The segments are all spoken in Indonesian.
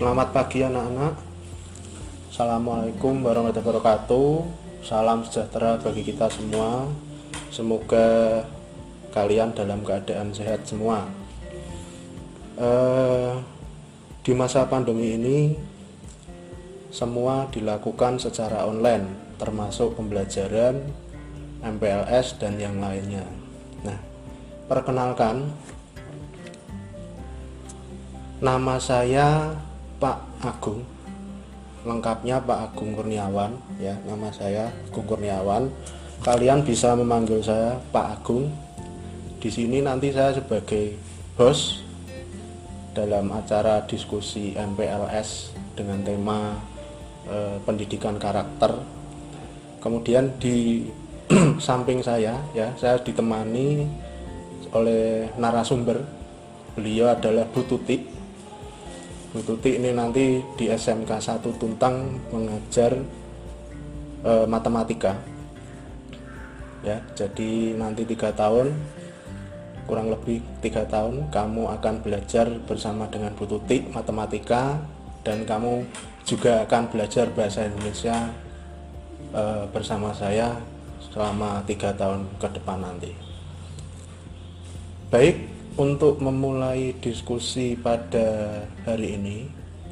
Selamat pagi anak-anak. Assalamualaikum warahmatullahi wabarakatuh. Salam sejahtera bagi kita semua. Semoga kalian dalam keadaan sehat semua. Eh, di masa pandemi ini semua dilakukan secara online, termasuk pembelajaran, MPLS dan yang lainnya. Nah, perkenalkan Nama saya Pak Agung. Lengkapnya Pak Agung Kurniawan ya, nama saya Agung Kurniawan. Kalian bisa memanggil saya Pak Agung. Di sini nanti saya sebagai host dalam acara diskusi MPLS dengan tema eh, pendidikan karakter. Kemudian di samping saya ya, saya ditemani oleh narasumber. Beliau adalah Bu Tuti Bu Tuti ini nanti di SMK 1 Tuntang mengajar e, matematika. Ya jadi nanti tiga tahun kurang lebih tiga tahun kamu akan belajar bersama dengan Bu Tuti matematika dan kamu juga akan belajar bahasa Indonesia e, bersama saya selama tiga tahun ke depan nanti. Baik untuk memulai diskusi pada hari ini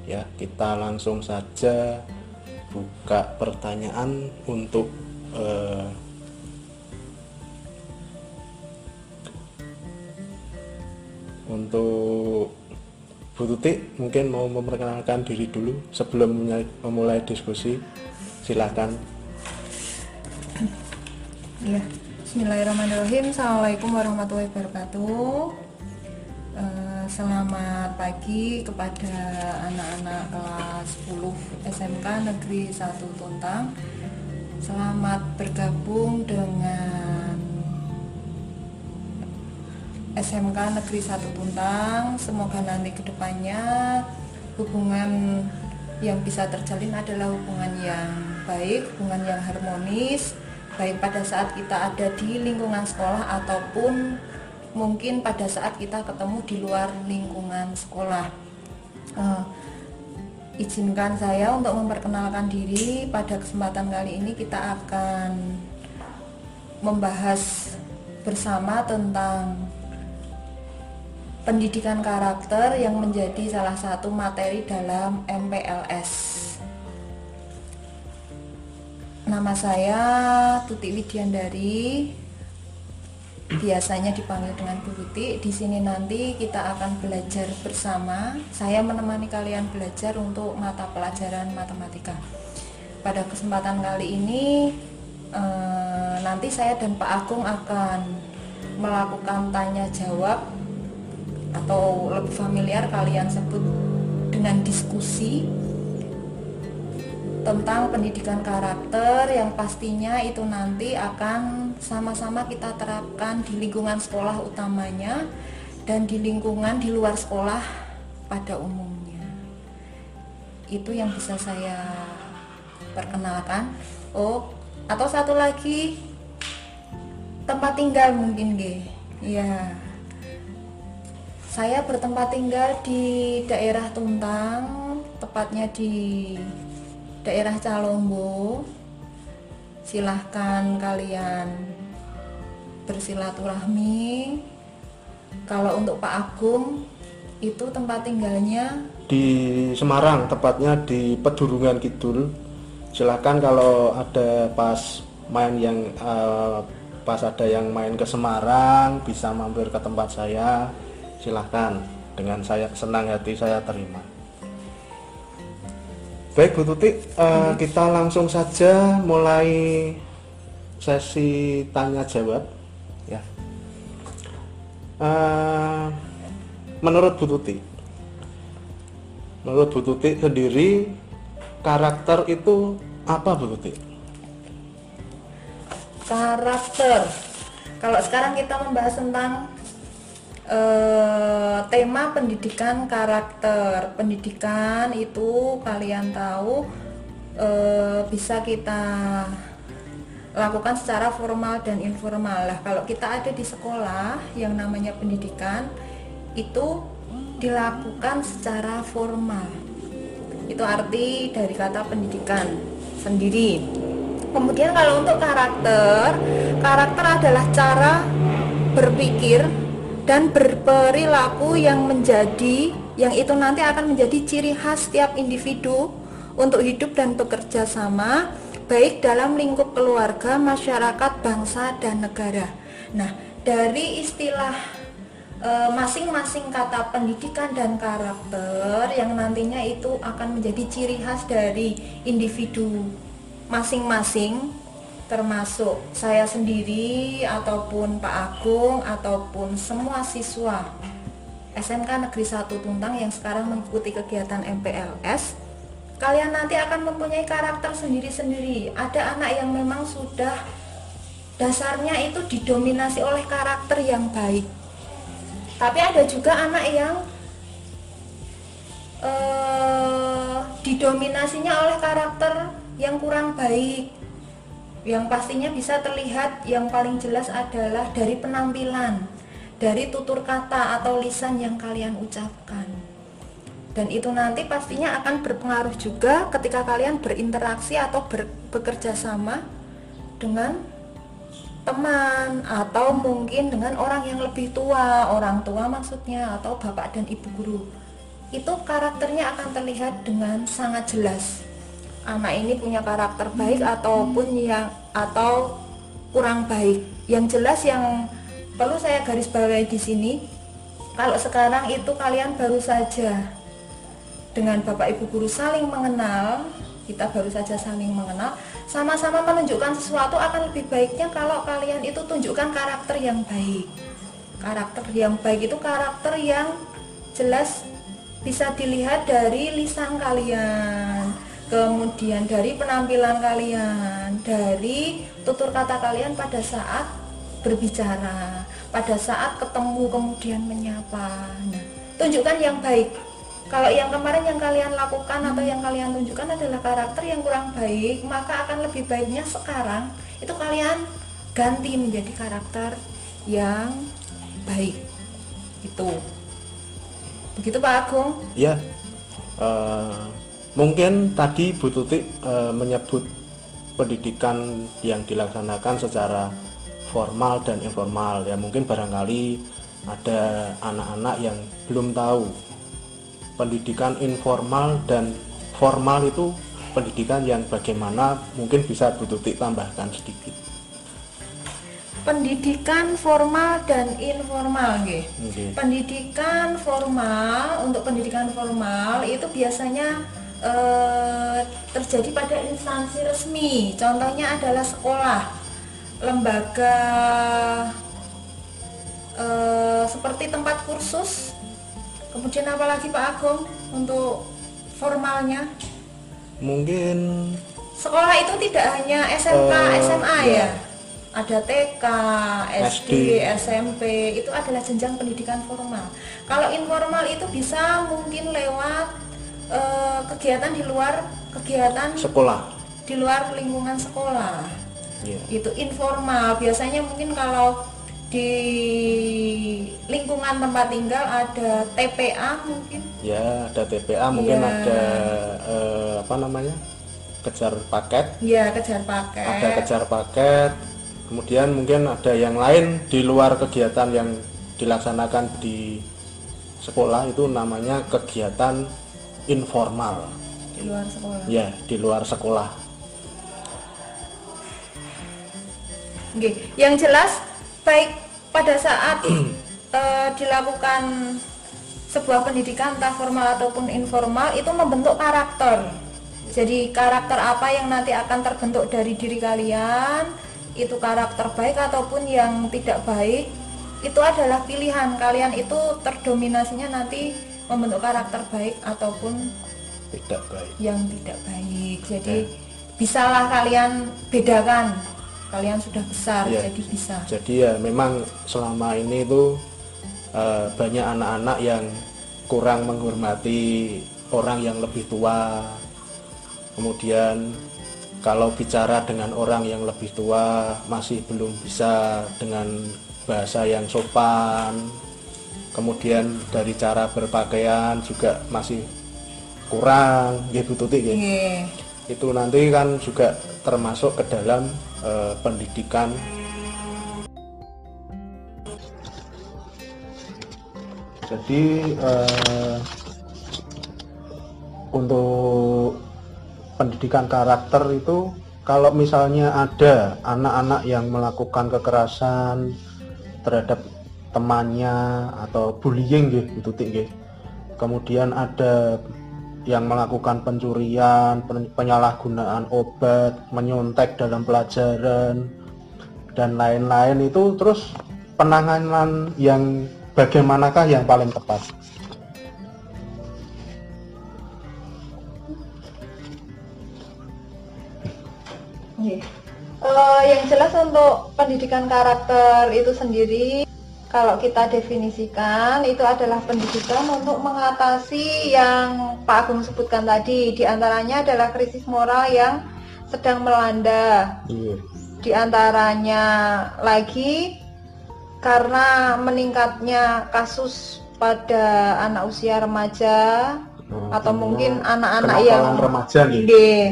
ya kita langsung saja buka pertanyaan untuk uh, untuk Bu Tuti mungkin mau memperkenalkan diri dulu sebelum memulai diskusi. Silahkan ya Bismillahirrahmanirrahim. Assalamualaikum warahmatullahi wabarakatuh Selamat pagi kepada anak-anak kelas 10 SMK Negeri 1 Tuntang. Selamat bergabung dengan SMK Negeri 1 Tuntang. Semoga nanti ke depannya hubungan yang bisa terjalin adalah hubungan yang baik, hubungan yang harmonis Baik pada saat kita ada di lingkungan sekolah ataupun mungkin pada saat kita ketemu di luar lingkungan sekolah. Uh, izinkan saya untuk memperkenalkan diri pada kesempatan kali ini kita akan membahas bersama tentang pendidikan karakter yang menjadi salah satu materi dalam MPLS. Nama saya Tuti Widiandari, biasanya dipanggil dengan Bu Ruti. Di sini nanti kita akan belajar bersama. Saya menemani kalian belajar untuk mata pelajaran matematika. Pada kesempatan kali ini eh, nanti saya dan Pak Agung akan melakukan tanya jawab atau lebih familiar kalian sebut dengan diskusi tentang pendidikan karakter yang pastinya itu nanti akan sama-sama kita terapkan di lingkungan sekolah utamanya dan di lingkungan di luar sekolah pada umumnya. Itu yang bisa saya perkenalkan. Oh, atau satu lagi tempat tinggal mungkin G. Ya. Saya bertempat tinggal di daerah Tuntang, tepatnya di daerah Calombo silahkan kalian bersilaturahmi. Kalau untuk Pak Agung itu tempat tinggalnya? Di Semarang tepatnya di Pedurungan Kidul. Silahkan kalau ada pas main yang uh, pas ada yang main ke Semarang bisa mampir ke tempat saya. Silahkan dengan saya senang hati saya terima Baik Bu Tuti, uh, kita langsung saja mulai sesi tanya jawab. Ya. Uh, menurut Bu Tuti, menurut Bu Tuti sendiri karakter itu apa Bu Tuti? Karakter. Kalau sekarang kita membahas tentang uh, tema pendidikan karakter. Pendidikan itu kalian tahu uh, bisa kita lakukan secara formal dan informal. Lah kalau kita ada di sekolah yang namanya pendidikan itu dilakukan secara formal. Itu arti dari kata pendidikan sendiri. Kemudian kalau untuk karakter, karakter adalah cara berpikir dan berperilaku yang menjadi yang itu nanti akan menjadi ciri khas setiap individu untuk hidup dan bekerja sama baik dalam lingkup keluarga, masyarakat, bangsa dan negara. Nah, dari istilah e, masing-masing kata pendidikan dan karakter yang nantinya itu akan menjadi ciri khas dari individu masing-masing termasuk saya sendiri ataupun Pak Agung ataupun semua siswa SMK Negeri 1 Tuntang yang sekarang mengikuti kegiatan MPLS kalian nanti akan mempunyai karakter sendiri-sendiri. Ada anak yang memang sudah dasarnya itu didominasi oleh karakter yang baik. Tapi ada juga anak yang uh, didominasinya oleh karakter yang kurang baik yang pastinya bisa terlihat yang paling jelas adalah dari penampilan dari tutur kata atau lisan yang kalian ucapkan. Dan itu nanti pastinya akan berpengaruh juga ketika kalian berinteraksi atau ber, bekerja sama dengan teman atau mungkin dengan orang yang lebih tua orang tua maksudnya atau bapak dan ibu guru. Itu karakternya akan terlihat dengan sangat jelas anak ini punya karakter baik ataupun yang atau kurang baik. Yang jelas yang perlu saya garis bawahi di sini, kalau sekarang itu kalian baru saja dengan Bapak Ibu guru saling mengenal, kita baru saja saling mengenal, sama-sama menunjukkan sesuatu akan lebih baiknya kalau kalian itu tunjukkan karakter yang baik. Karakter yang baik itu karakter yang jelas bisa dilihat dari lisan kalian kemudian dari penampilan kalian, dari tutur kata kalian pada saat berbicara, pada saat ketemu kemudian menyapa. Nah, tunjukkan yang baik. Kalau yang kemarin yang kalian lakukan atau yang kalian tunjukkan adalah karakter yang kurang baik, maka akan lebih baiknya sekarang itu kalian ganti menjadi karakter yang baik. Itu. Begitu Pak Agung? Iya. Uh, Mungkin tadi Bu Tutik e, menyebut pendidikan yang dilaksanakan secara formal dan informal ya mungkin barangkali ada anak-anak yang belum tahu pendidikan informal dan formal itu pendidikan yang bagaimana mungkin bisa Bu Tutik tambahkan sedikit pendidikan formal dan informal gitu. Okay. Pendidikan formal untuk pendidikan formal itu biasanya Eh, terjadi pada instansi resmi. Contohnya adalah sekolah, lembaga uh, seperti tempat kursus. Kemudian apalagi Pak Agung untuk formalnya? Mungkin sekolah itu tidak hanya SMK, uh, eh, SMA ya. ya. Ada TK, SD, SD, SMP, itu adalah jenjang pendidikan formal. Kalau informal itu bisa mungkin lewat uh, kegiatan di luar kegiatan sekolah. di luar lingkungan sekolah. Yeah. itu informal. Biasanya mungkin kalau di lingkungan tempat tinggal ada TPA mungkin. Ya ada TPA mungkin ya. ada uh, apa namanya? Kejar paket. Ya kejar paket. Ada kejar paket. Kemudian mungkin ada yang lain di luar kegiatan yang dilaksanakan di sekolah itu namanya kegiatan informal. Di luar sekolah. Ya di luar sekolah. Oke, yang jelas baik pada saat uh, dilakukan sebuah pendidikan entah formal ataupun informal itu membentuk karakter. Jadi karakter apa yang nanti akan terbentuk dari diri kalian itu karakter baik ataupun yang tidak baik itu adalah pilihan kalian itu terdominasinya nanti membentuk karakter baik ataupun tidak baik. yang tidak baik. Jadi ya. bisalah kalian bedakan. Kalian sudah besar ya. jadi bisa. Jadi ya memang selama ini itu uh, banyak anak-anak yang kurang menghormati orang yang lebih tua. Kemudian kalau bicara dengan orang yang lebih tua masih belum bisa dengan bahasa yang sopan kemudian dari cara berpakaian juga masih kurang nggih Bu Tuti nggih. Nggih. Itu nanti kan juga termasuk ke dalam eh, pendidikan Jadi eh, untuk pendidikan karakter itu kalau misalnya ada anak-anak yang melakukan kekerasan terhadap temannya atau bullying gitu, nggih. Kemudian ada yang melakukan pencurian, pen- penyalahgunaan obat, menyontek dalam pelajaran dan lain-lain itu terus penanganan yang bagaimanakah yang paling tepat? Eh, yang jelas untuk pendidikan karakter itu sendiri kalau kita definisikan itu adalah pendidikan untuk mengatasi yang Pak Agung sebutkan tadi di antaranya adalah krisis moral yang sedang melanda Iya. di antaranya lagi karena meningkatnya kasus pada anak usia remaja Oh, atau mungkin anak-anak kenakalan yang remaja nih. Nggih,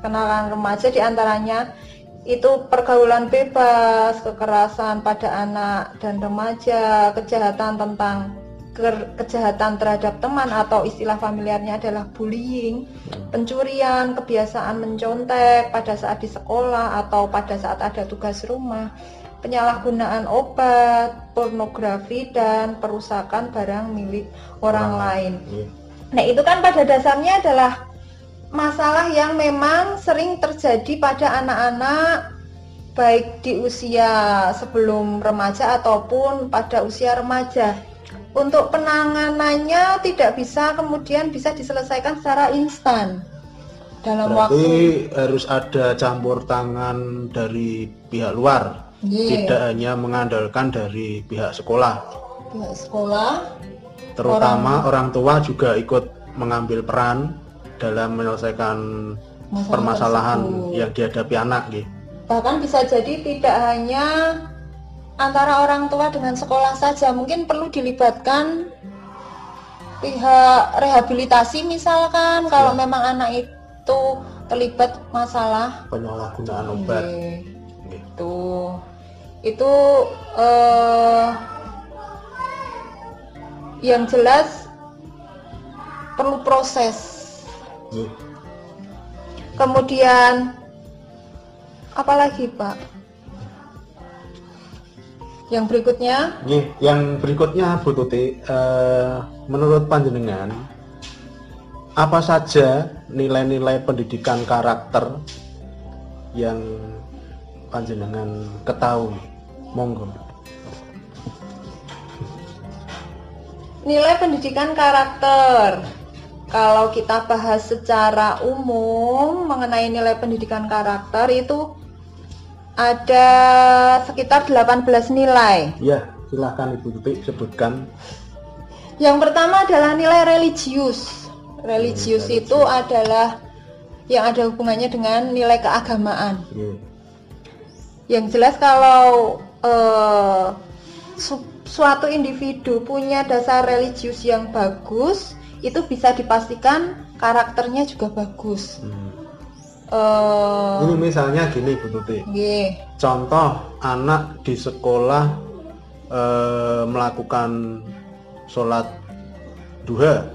kenalan remaja di antaranya itu pergaulan bebas, kekerasan pada anak dan remaja, kejahatan tentang ke- kejahatan terhadap teman atau istilah familiarnya adalah bullying, pencurian, kebiasaan mencontek pada saat di sekolah atau pada saat ada tugas rumah, penyalahgunaan obat, pornografi dan perusakan barang milik orang lain. Iya. Nah, itu kan pada dasarnya adalah masalah yang memang sering terjadi pada anak-anak baik di usia sebelum remaja ataupun pada usia remaja. Untuk penanganannya tidak bisa kemudian bisa diselesaikan secara instan dalam Berarti waktu harus ada campur tangan dari pihak luar, Iya. tidak hanya mengandalkan dari pihak sekolah. pihak sekolah Terutama orang, tua juga ikut mengambil peran dalam menyelesaikan Masalah permasalahan tersebut. yang dihadapi anak, gitu. Bahkan bisa jadi tidak hanya antara orang tua dengan sekolah saja, mungkin perlu dilibatkan pihak rehabilitasi misalkan kalau Ya. memang anak itu terlibat masalah penyalahgunaan obat. Nggih. itu itu eh, yang jelas perlu proses Kemudian apalagi Pak? Yang berikutnya, Nggih, yang berikutnya Bu Tuti, eh, menurut panjenengan apa saja nilai-nilai pendidikan karakter yang panjenengan ketahui? Monggo. nilai pendidikan karakter. Kalau kita bahas secara umum mengenai nilai pendidikan karakter itu ada sekitar 18 nilai. Ya, silahkan Ibu Tuti sebutkan. Yang pertama adalah nilai religius. Religius Hmm, itu adalah yang ada hubungannya dengan nilai keagamaan. Nggih. Yang jelas kalau eh, su- suatu individu punya dasar religius yang bagus, itu bisa dipastikan karakternya juga bagus. Hmm. Eh, Ini misalnya gini Bu Tuti. nggih. Contoh anak di sekolah eh, melakukan sholat duha,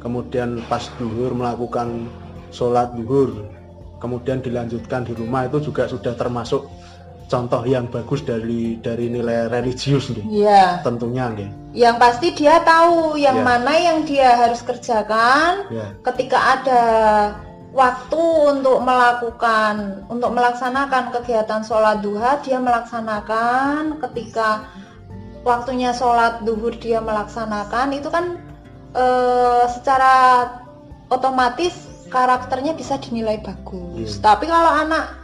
kemudian pas duhur melakukan sholat duhur, kemudian dilanjutkan di rumah itu juga sudah termasuk contoh yang bagus dari dari nilai religius nih. Iya. Tentunya nih. Yang pasti dia tahu yang Ya. mana yang dia harus kerjakan Ya. ketika ada waktu untuk melakukan untuk melaksanakan kegiatan sholat duha dia melaksanakan ketika waktunya sholat duhur dia melaksanakan itu kan eh, secara otomatis karakternya bisa dinilai bagus Hmm. tapi kalau anak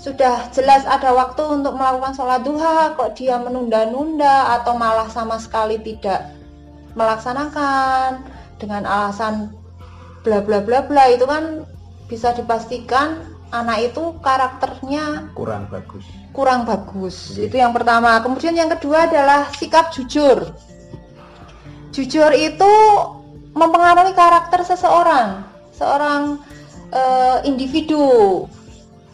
sudah jelas ada waktu untuk melakukan sholat duha kok dia menunda-nunda atau malah sama sekali tidak melaksanakan dengan alasan bla bla bla bla itu kan bisa dipastikan anak itu karakternya Kurang bagus. kurang bagus. Oke. Itu yang pertama. Kemudian yang kedua adalah sikap jujur. Jujur itu mempengaruhi karakter seseorang, seorang uh, individu.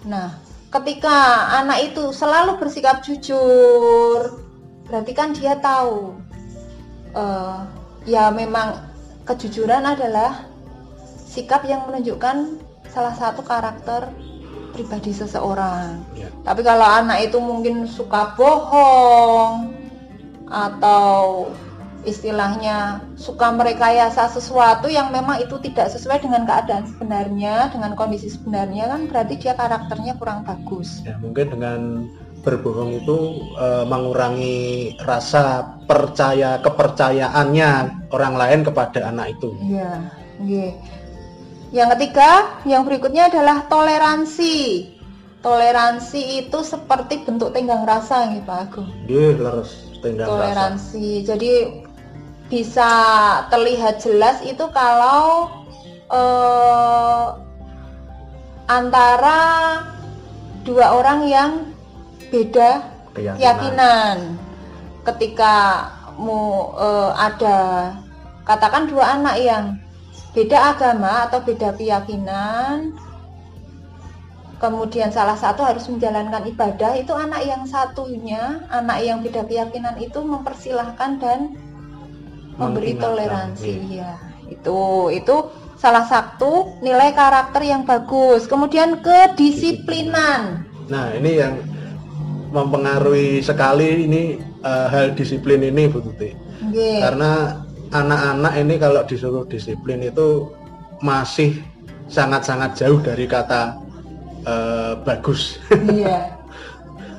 Nah, ketika anak itu selalu bersikap jujur, berarti kan dia tahu uh, ya memang kejujuran adalah sikap yang menunjukkan salah satu karakter pribadi seseorang. Ya. Tapi kalau anak itu mungkin suka bohong atau istilahnya suka merekayasa sesuatu yang memang itu tidak sesuai dengan keadaan sebenarnya, dengan kondisi sebenarnya kan berarti dia karakternya kurang bagus. Ya, mungkin dengan berbohong itu e, mengurangi rasa percaya kepercayaannya orang lain kepada anak itu. Iya, iya. Yang ketiga, yang berikutnya adalah toleransi. Toleransi itu seperti bentuk tenggang rasa nih Pak Agung. Iya, leres tenggang toleransi. Rasa. Jadi bisa terlihat jelas itu kalau eh, antara dua orang yang beda keyakinan, keyakinan. ketika mau uh, ada katakan dua anak yang beda agama atau beda keyakinan kemudian salah satu harus menjalankan ibadah itu anak yang satunya anak yang beda keyakinan itu mempersilahkan dan memberi toleransi ya itu itu salah satu nilai karakter yang bagus kemudian kedisiplinan nah ini yang mempengaruhi sekali ini uh, hal disiplin ini Bu Tuti. Yeah. Karena anak-anak ini kalau disuruh disiplin itu masih sangat-sangat jauh dari kata uh, bagus. Iya.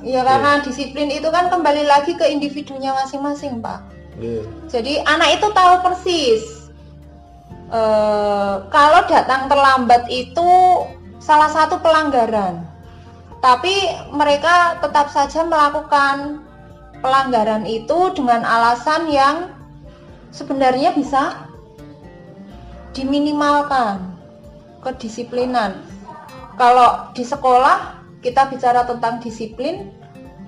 Iya karena yeah. disiplin itu kan kembali lagi ke individunya masing-masing, Pak. Yeah. Jadi anak itu tahu persis uh, kalau datang terlambat itu salah satu pelanggaran tapi mereka tetap saja melakukan pelanggaran itu dengan alasan yang sebenarnya bisa diminimalkan kedisiplinan. Kalau di sekolah kita bicara tentang disiplin,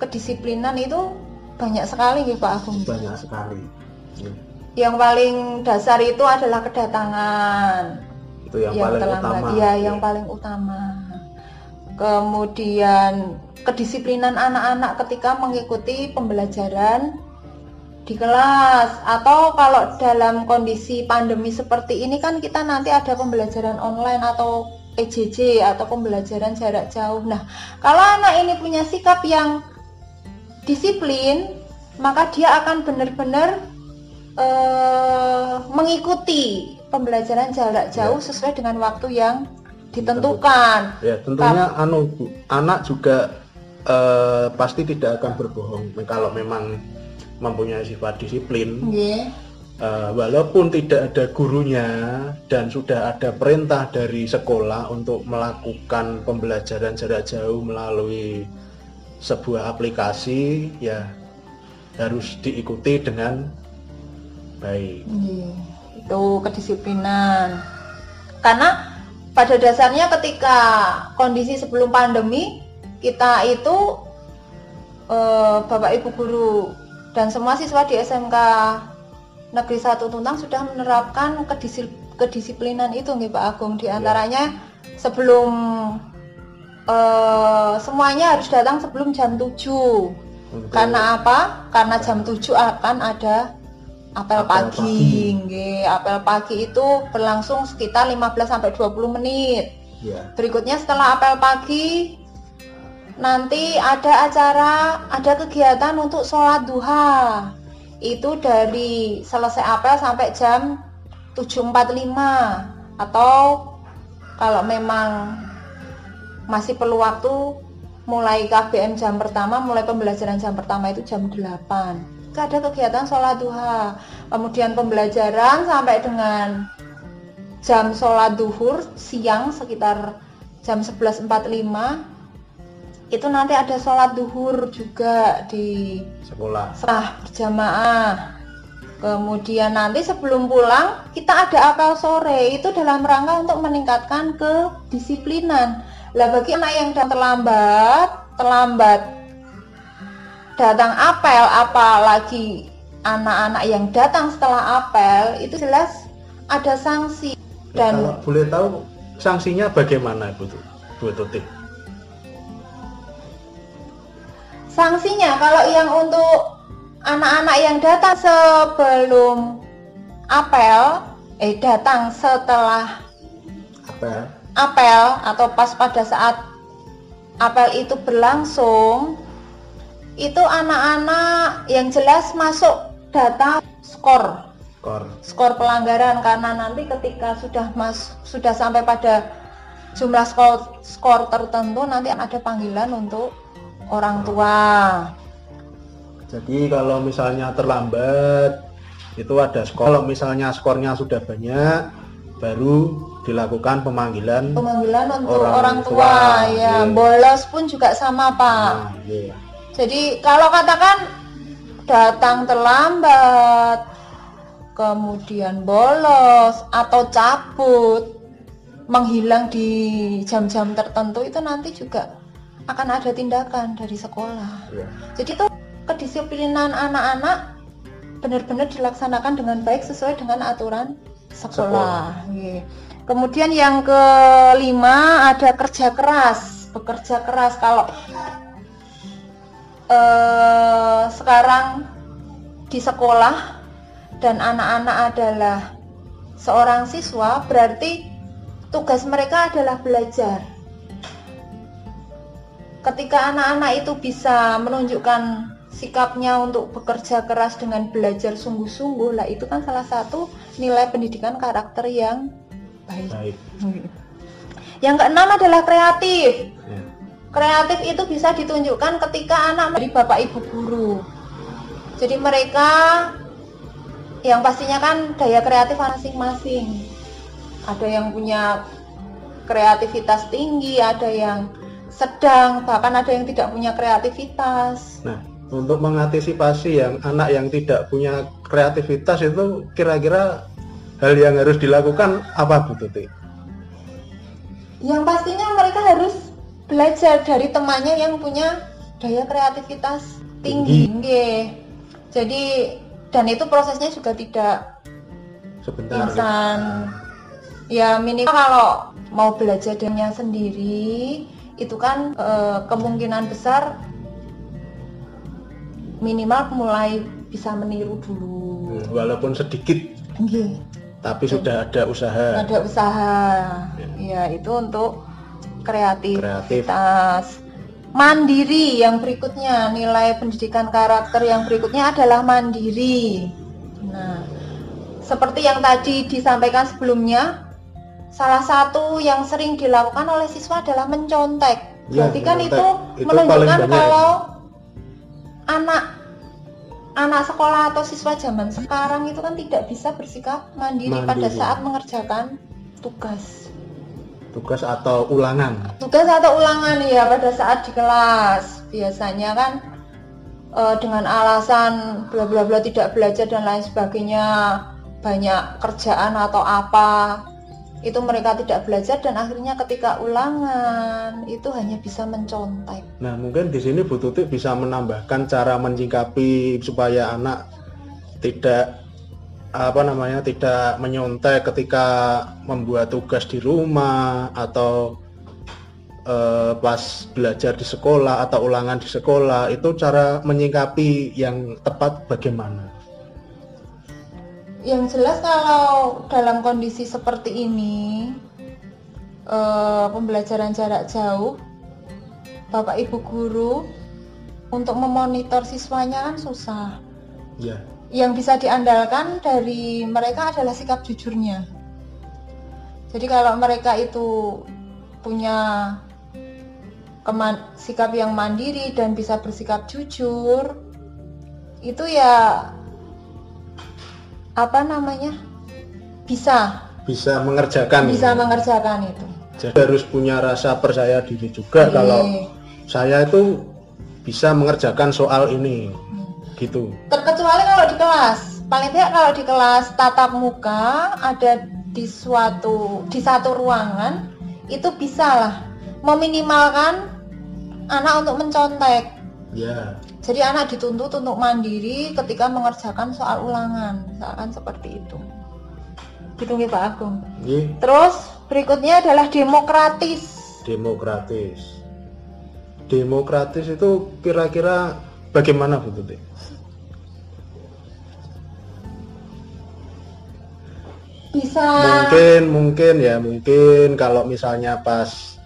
kedisiplinan itu banyak sekali ya Pak Agung. Banyak sekali. Ya. Yang paling dasar itu adalah kedatangan. Itu yang, yang paling terlambat. utama. Ya, yang ya. paling utama kemudian kedisiplinan anak-anak ketika mengikuti pembelajaran di kelas atau kalau dalam kondisi pandemi seperti ini kan kita nanti ada pembelajaran online atau PJJ atau pembelajaran jarak jauh. Nah, kalau anak ini punya sikap yang disiplin, maka dia akan benar-benar uh, mengikuti pembelajaran jarak jauh ya. sesuai dengan waktu yang ditentukan. Ya, tentunya Kap anu Bu, anak juga uh, pasti tidak akan berbohong kalau memang mempunyai sifat disiplin. Yeah. Uh, walaupun tidak ada gurunya dan sudah ada perintah dari sekolah untuk melakukan pembelajaran jarak jauh melalui sebuah aplikasi, ya harus diikuti dengan baik. Yeah. Itu kedisiplinan. Karena pada dasarnya ketika kondisi sebelum pandemi kita itu eh, Bapak Ibu guru dan semua siswa di SMK Negeri 1 Tuntang sudah menerapkan kedisiplinan itu nih Pak Agung di antaranya ya. sebelum eh, semuanya harus datang sebelum jam 7 Untuk karena apa? Karena jam 7 akan ada apel, apel pagi, pagi. apel pagi itu berlangsung sekitar 15 sampai 20 menit. Yeah. Berikutnya setelah apel pagi nanti ada acara, ada kegiatan untuk sholat duha. Itu dari selesai apel sampai jam 7.45 atau kalau memang masih perlu waktu mulai KBM jam pertama, mulai pembelajaran jam pertama itu jam 8 ada kegiatan sholat duha. Kemudian pembelajaran sampai dengan jam sholat duhur siang sekitar jam 11.45 itu nanti ada sholat duhur juga di sekolah. Berjamaah. Kemudian nanti sebelum pulang kita ada apel sore. Itu dalam rangka untuk meningkatkan kedisiplinan lah bagi anak yang terlambat terlambat datang apel apalagi anak-anak yang datang setelah apel itu jelas ada sanksi Ya, dan kalau boleh tahu sanksinya bagaimana Bu Bu Tuti? sanksinya kalau yang untuk anak-anak yang datang sebelum apel eh datang setelah ya? Apel atau pas pada saat apel itu berlangsung itu anak-anak yang jelas masuk data skor Kor. skor pelanggaran karena nanti ketika sudah mas sudah sampai pada jumlah skor skor tertentu nanti ada panggilan untuk orang tua Jadi kalau misalnya terlambat itu ada skor. Kalau misalnya skornya sudah banyak baru dilakukan pemanggilan. pemanggilan untuk Orang orang, tua, tua, ya iya. bolos pun juga sama pak Nah, iya. Jadi kalau katakan datang terlambat, kemudian bolos atau cabut, menghilang di jam-jam tertentu itu nanti juga akan ada tindakan dari sekolah. Iya. Jadi tuh kedisiplinan anak-anak benar-benar dilaksanakan dengan baik sesuai dengan aturan sekolah. Iya. Kemudian yang kelima ada kerja keras, bekerja keras kalau eh, sekarang di sekolah dan anak-anak adalah seorang siswa berarti tugas mereka adalah belajar. Ketika anak-anak itu bisa menunjukkan sikapnya untuk bekerja keras dengan belajar sungguh-sungguh lah itu kan salah satu nilai pendidikan karakter yang baik. Baik. Yang keenam adalah kreatif. Ya. Kreatif itu bisa ditunjukkan ketika anak dari bapak ibu guru. Jadi mereka yang pastinya kan daya kreatif masing-masing. Ada yang punya kreativitas tinggi, ada yang sedang, bahkan ada yang tidak punya kreativitas. Nah, untuk mengantisipasi yang anak yang tidak punya kreativitas itu kira-kira hal yang harus dilakukan apa Bu Tuti? Yang pastinya mereka harus belajar dari temannya yang punya daya kreativitas tinggi. Nggih. Jadi dan itu prosesnya juga tidak Sebentar. instan. Ya minimal kalau mau belajar dengannya sendiri itu kan eh, kemungkinan besar minimal mulai bisa meniru dulu. Hmm, Walaupun sedikit Nggih. Tapi sudah ada usaha. ada usaha. Ya itu untuk kreativitas mandiri yang berikutnya. Nilai pendidikan karakter yang berikutnya adalah mandiri. Nah seperti yang tadi disampaikan sebelumnya salah satu yang sering dilakukan oleh siswa adalah mencontek. Ya, berarti kan itu, Itu menunjukkan kalau anak anak sekolah atau siswa zaman sekarang itu kan tidak bisa bersikap mandiri, pada Mandiri. saat mengerjakan tugas. Tugas atau ulangan. Tugas atau ulangan ya pada saat di kelas. Biasanya kan eh, dengan alasan bla bla bla tidak belajar dan lain sebagainya, banyak kerjaan atau apa. Itu mereka tidak belajar dan akhirnya ketika ulangan itu hanya bisa mencontek. Nah, mungkin di sini Bu Tuti bisa menambahkan cara menyikapi supaya anak tidak apa namanya tidak menyontek ketika membuat tugas di rumah atau eh, pas belajar di sekolah atau ulangan di sekolah itu cara menyikapi yang tepat bagaimana? Yang jelas kalau dalam kondisi seperti ini eh, pembelajaran jarak jauh Bapak Ibu guru untuk memonitor siswanya kan susah. Ya, Yang bisa diandalkan dari mereka adalah sikap jujurnya. Jadi kalau mereka itu punya keman- sikap yang mandiri dan bisa bersikap jujur, itu ya apa namanya bisa bisa mengerjakan. bisa mengerjakan itu. Jadi harus punya rasa percaya diri juga Iya. kalau saya itu bisa mengerjakan soal ini gitu Terkecuali kalau di kelas, paling tidak kalau di kelas tatap muka ada di suatu di satu ruangan itu bisa lah meminimalkan anak untuk mencontek. ya Jadi anak dituntut untuk mandiri ketika mengerjakan soal ulangan, misalkan seperti itu. Gitu nggih Pak Agung. Nggih, Terus berikutnya adalah demokratis. demokratis. Demokratis itu kira-kira bagaimana Bu Tuti? Bisa Mungkin mungkin ya mungkin kalau misalnya pas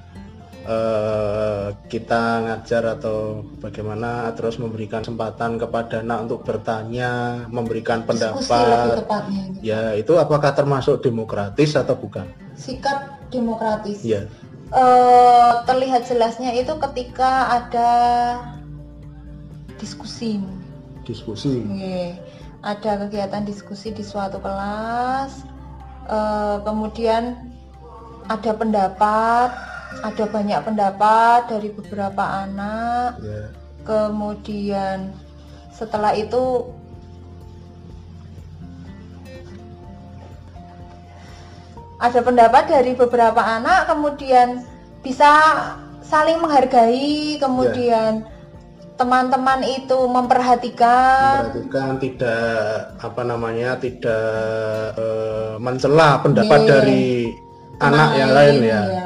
eh, kita ngajar atau bagaimana terus memberikan kesempatan kepada anak untuk bertanya, memberikan pendapat. tepatnya. Ya, itu apakah termasuk demokratis atau bukan? Sikap demokratis. Ya. Eh, terlihat jelasnya itu ketika ada diskusi. Diskusi. Nggih. Ada kegiatan diskusi di suatu kelas, eh, kemudian ada pendapat, ada banyak pendapat dari beberapa anak, Ya. kemudian setelah itu ada pendapat dari beberapa anak, kemudian bisa saling menghargai, kemudian teman-teman itu memperhatikan Memperhatikan tidak apa namanya tidak eh, mencela pendapat Iya. dari anak yang lain ya. ya.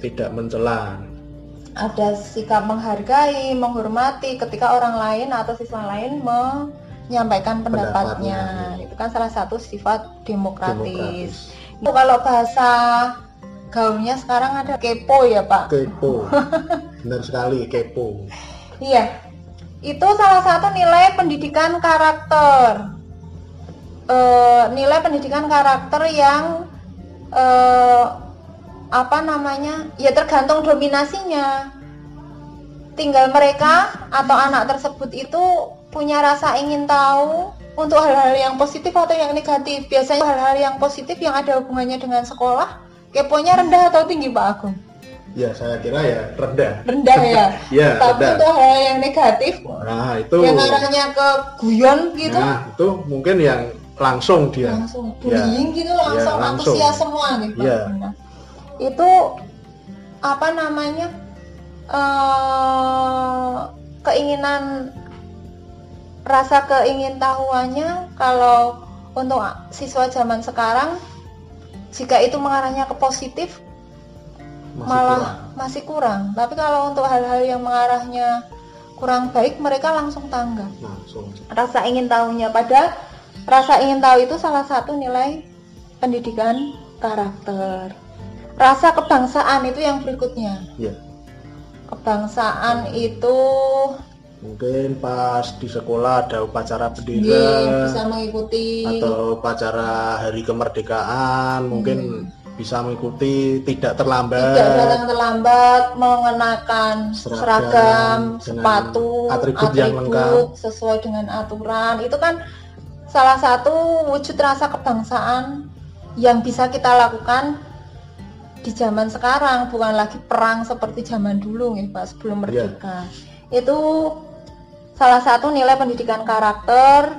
Tidak mencela. Ada sikap menghargai, menghormati ketika orang lain atau siswa lain menyampaikan pendapatnya. Pendapatnya. Itu kan salah satu sifat demokratis. Demokratis. Itu kalau bahasa gaulnya sekarang ada kepo ya Pak. Kepo. Benar sekali kepo. Iya, itu salah satu nilai pendidikan karakter. Eh, nilai pendidikan karakter yang eh, apa namanya? Ya tergantung dominasinya. Tinggal mereka atau anak tersebut itu punya rasa ingin tahu untuk hal-hal yang positif atau yang negatif. Biasanya hal-hal yang positif yang ada hubungannya dengan sekolah, keponya rendah atau tinggi Pak Agung? Ya saya kira ya rendah. Rendah ya. Ya Tapi rendah. untuk hal yang negatif Nah itu. yang arahnya ke guyon gitu Nah itu mungkin yang langsung dia. langsung Ya. bullying gitu langsung, Ya, langsung. antusias semua gitu Ya. Nah, itu apa namanya eh keinginan rasa keingintahuannya kalau untuk siswa zaman sekarang jika itu mengarahnya ke positif Masih malah kurang. masih kurang tapi kalau untuk hal-hal yang mengarahnya kurang baik mereka langsung tanggap Langsung. rasa ingin tahunya pada rasa ingin tahu itu salah satu nilai pendidikan karakter rasa kebangsaan itu yang berikutnya Ya. kebangsaan itu Mungkin pas di sekolah ada upacara bendera bisa mengikuti atau upacara hari kemerdekaan mungkin bisa mengikuti tidak terlambat. tidak datang terlambat mengenakan Seragam seragam, sepatu atribut yang lengkap. sesuai dengan aturan itu kan salah satu wujud rasa kebangsaan yang bisa kita lakukan di zaman sekarang bukan lagi perang seperti zaman dulu ya Pak sebelum Iya. merdeka itu salah satu nilai pendidikan karakter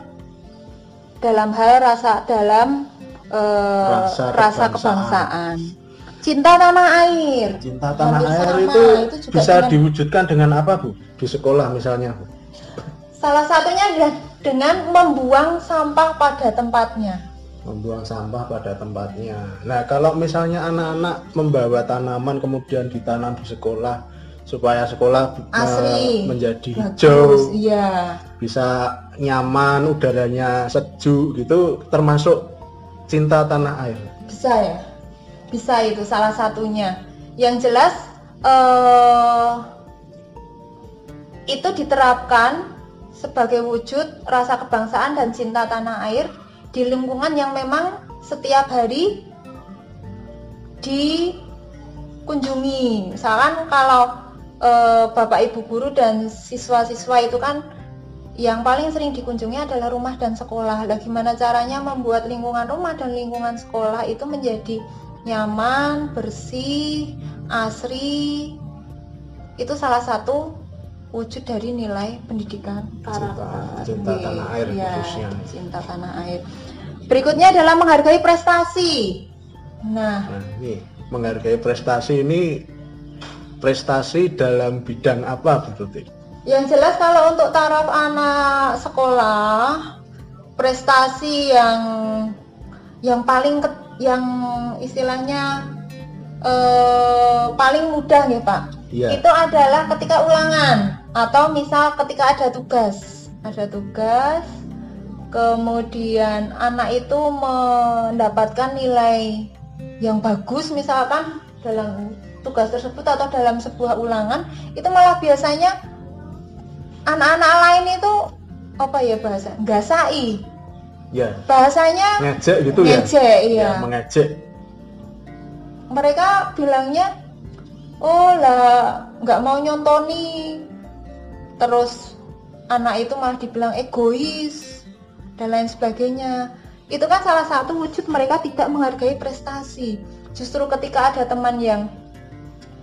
dalam hal rasa dalam eh, Rasa rasa, kebangsaan. kebangsaan cinta tanah air Cinta tanah Hampir air itu, itu juga bisa dengan- diwujudkan dengan apa bu? Di sekolah misalnya bu? salah satunya adalah dengan membuang sampah pada tempatnya Membuang sampah pada tempatnya. Nah kalau misalnya anak-anak membawa tanaman kemudian ditanam di sekolah supaya sekolah eh, Asri. menjadi Bagus, hijau, iya bisa nyaman, udaranya sejuk gitu, termasuk cinta tanah air. bisa ya bisa itu salah satunya yang jelas eh itu diterapkan sebagai wujud rasa kebangsaan dan cinta tanah air di lingkungan yang memang setiap hari dikunjungi misalkan kalau eh, bapak ibu guru dan siswa-siswa itu kan yang paling sering dikunjungi adalah rumah dan sekolah. Lah gimana caranya membuat lingkungan rumah dan lingkungan sekolah itu menjadi nyaman, bersih, asri. Itu salah satu wujud dari nilai pendidikan karakter. cinta Nggih, tanah air khususnya. Cinta tanah air. Berikutnya adalah menghargai prestasi. Nah, Nah, ini menghargai prestasi ini prestasi dalam bidang apa Tuti? Yang jelas kalau untuk taraf anak sekolah prestasi yang yang paling ke- yang istilahnya eh, paling mudah ya Pak. Iya. Itu adalah ketika ulangan atau misal ketika ada tugas. Ada tugas kemudian anak itu mendapatkan nilai yang bagus misalkan dalam tugas tersebut atau dalam sebuah ulangan itu malah biasanya anak-anak lain itu apa ya bahasa gasai Ya, bahasanya ngejek gitu ya. ngejek iya Ya, mengejek. mereka bilangnya oh lah nggak mau nyontoni terus anak itu malah dibilang egois dan lain sebagainya. Itu kan salah satu wujud mereka tidak menghargai prestasi. Justru ketika ada teman yang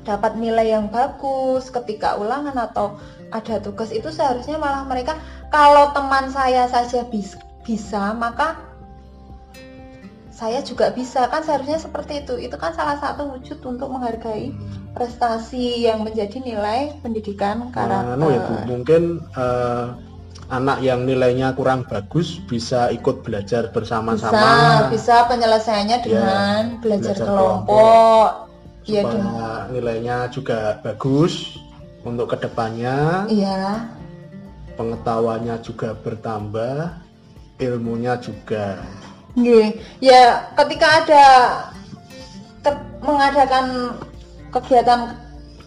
dapat nilai yang bagus ketika ulangan atau ada tugas itu seharusnya malah mereka kalau teman saya saja bis- bisa maka saya juga bisa. Kan seharusnya seperti itu. Itu kan salah satu wujud untuk menghargai prestasi yang menjadi nilai pendidikan karakter. Anu ya Bu, mungkin eh, anak yang nilainya kurang bagus bisa ikut belajar bisa bersama-sama. Bisa penyelesaiannya dengan belajar, belajar kelompok. ya supaya dengan nilainya juga bagus untuk ke depannya. Iya. Pengetahuannya juga bertambah ilmunya juga Nggih. ya ketika ada ke- mengadakan kegiatan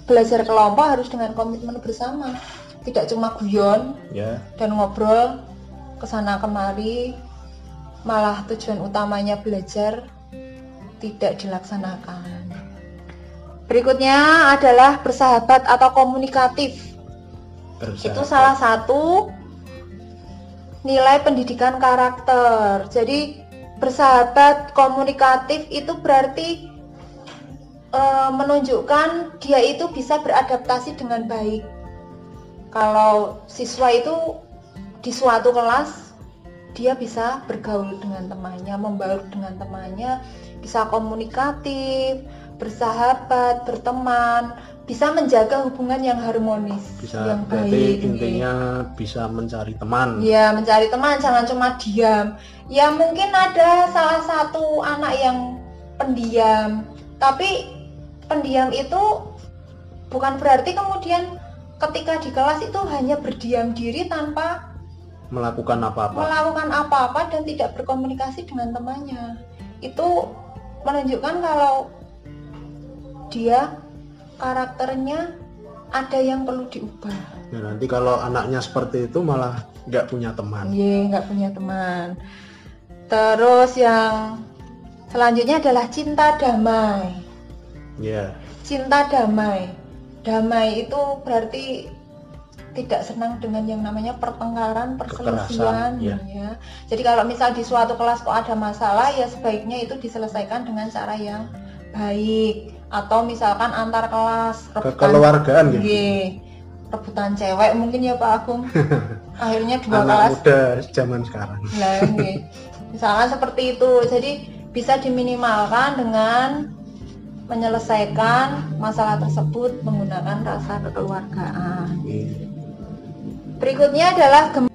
belajar kelompok harus dengan komitmen bersama. Tidak cuma guyon ya. dan ngobrol ke sana kemari. Malah tujuan utamanya belajar tidak dilaksanakan. Berikutnya adalah bersahabat atau komunikatif. Bersahabat. itu salah satu nilai pendidikan karakter. Jadi bersahabat komunikatif itu berarti eh, menunjukkan dia itu bisa beradaptasi dengan baik. Kalau siswa itu di suatu kelas dia bisa bergaul dengan temannya, membaur dengan temannya, bisa komunikatif, bersahabat, berteman, bisa menjaga hubungan yang harmonis, bisa yang berarti baik. intinya bisa mencari teman Ya, mencari teman jangan cuma diam. Ya mungkin ada salah satu anak yang pendiam, tapi pendiam itu bukan berarti kemudian ketika di kelas itu hanya berdiam diri tanpa melakukan apa-apa melakukan apa-apa dan tidak berkomunikasi dengan temannya. Itu menunjukkan kalau dia karakternya ada yang perlu diubah. Nah, nanti kalau anaknya seperti itu malah nggak punya teman Iya, nggak punya teman. Terus yang selanjutnya adalah cinta damai. ya Cinta damai. Damai itu berarti tidak senang dengan yang namanya pertengkaran, perselisihan, ya. ya. Jadi kalau misal di suatu kelas kok ada masalah, ya sebaiknya itu diselesaikan dengan cara yang baik. Atau misalkan antar kelas kekeluargaan gitu Nggih. rebutan cewek mungkin ya Pak Agung. Akhirnya dua anak kelas muda zaman sekarang nggih. Misalkan seperti itu. Jadi bisa diminimalkan dengan menyelesaikan masalah tersebut menggunakan rasa kekeluargaan. Iya. Berikutnya adalah gem-